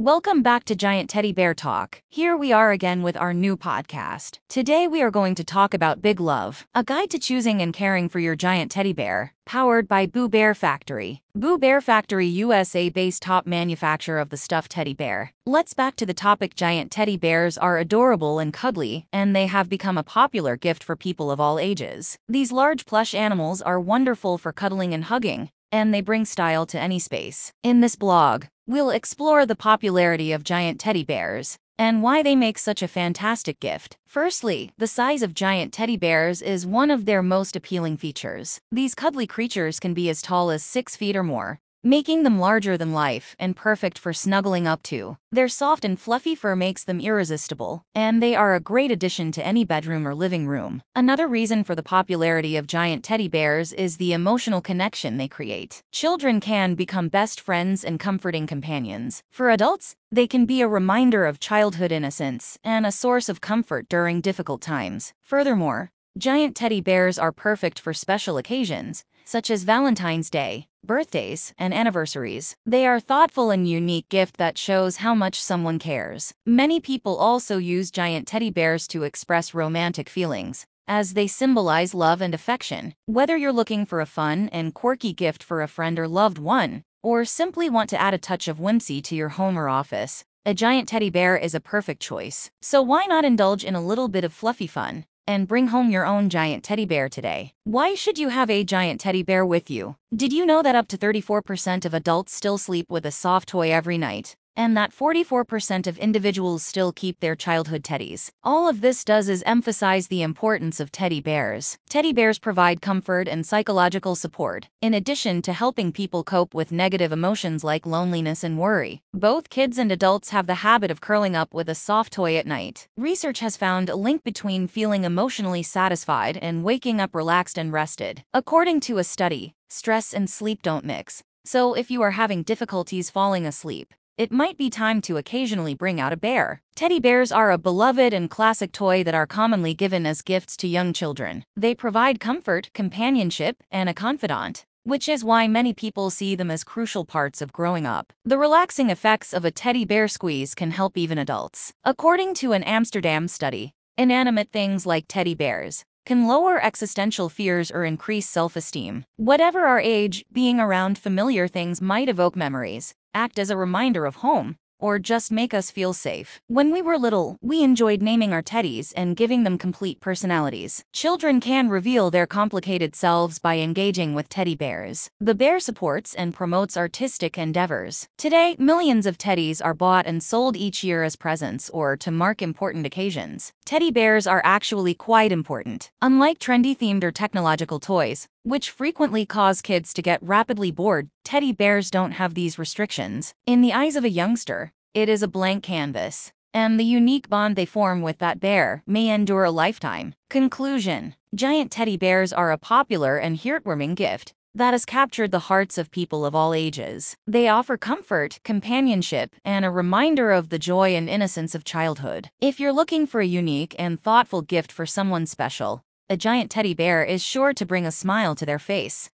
Welcome back to Giant Teddy Bear Talk. Here we are again with our new podcast. Today we are going to talk about Big Love, a guide to choosing and caring for your giant teddy bear, powered by Boo Bear Factory. Boo Bear Factory USA based top manufacturer of the stuffed teddy bear. Let's back to the topic giant teddy bears are adorable and cuddly, and they have become a popular gift for people of all ages. These large plush animals are wonderful for cuddling and hugging, and they bring style to any space. In this blog, we'll explore the popularity of giant teddy bears and why they make such a fantastic gift. Firstly, the size of giant teddy bears is one of their most appealing features. These cuddly creatures can be as tall as 6 feet or more, making them larger than life and perfect for snuggling up to. Their soft and fluffy fur makes them irresistible, and they are a great addition to any bedroom or living room. Another reason for the popularity of giant teddy bears is the emotional connection they create. Children can become best friends and comforting companions. For adults, they can be a reminder of childhood innocence and a source of comfort during difficult times. Furthermore, giant teddy bears are perfect for special occasions, such as Valentine's Day, birthdays, and anniversaries. They are thoughtful and unique gift that shows how much someone cares. Many people also use giant teddy bears to express romantic feelings, as they symbolize love and affection. Whether you're looking for a fun and quirky gift for a friend or loved one, or simply want to add a touch of whimsy to your home or office, a giant teddy bear is a perfect choice. So why not indulge in a little bit of fluffy fun? And bring home your own giant teddy bear today. Why should you have a giant teddy bear with you? Did you know that up to 34% of adults still sleep with a soft toy every night? And that 44% of individuals still keep their childhood teddies. All of this does is emphasize the importance of teddy bears. Teddy bears provide comfort and psychological support, in addition to helping people cope with negative emotions like loneliness and worry. Both kids and adults have the habit of curling up with a soft toy at night. Research has found a link between feeling emotionally satisfied and waking up relaxed and rested. According to a study, stress and sleep don't mix. So if you are having difficulties falling asleep, it might be time to occasionally bring out a bear. Teddy bears are a beloved and classic toy that are commonly given as gifts to young children. They provide comfort, companionship, and a confidant which is why many people see them as crucial parts of growing up. The relaxing effects of a teddy bear squeeze can help even adults. According to an Amsterdam study, inanimate things like teddy bears can lower existential fears or increase self-esteem. Whatever our age, being around familiar things might evoke memories, act as a reminder of home, or just make us feel safe. When we were little, we enjoyed naming our teddies and giving them complete personalities. Children can reveal their complicated selves by engaging with teddy bears. The bear supports and promotes artistic endeavors. Today, millions of teddies are bought and sold each year as presents or to mark important occasions. Teddy bears are actually quite important. Unlike trendy themed or technological toys, which frequently cause kids to get rapidly bored, teddy bears don't have these restrictions. In the eyes of a youngster, it is a blank canvas, and the unique bond they form with that bear may endure a lifetime. Conclusion Giant teddy bears are a popular and heartwarming gift that has captured the hearts of people of all ages. They offer comfort, companionship, and a reminder of the joy and innocence of childhood. If you're looking for a unique and thoughtful gift for someone special, a giant teddy bear is sure to bring a smile to their face.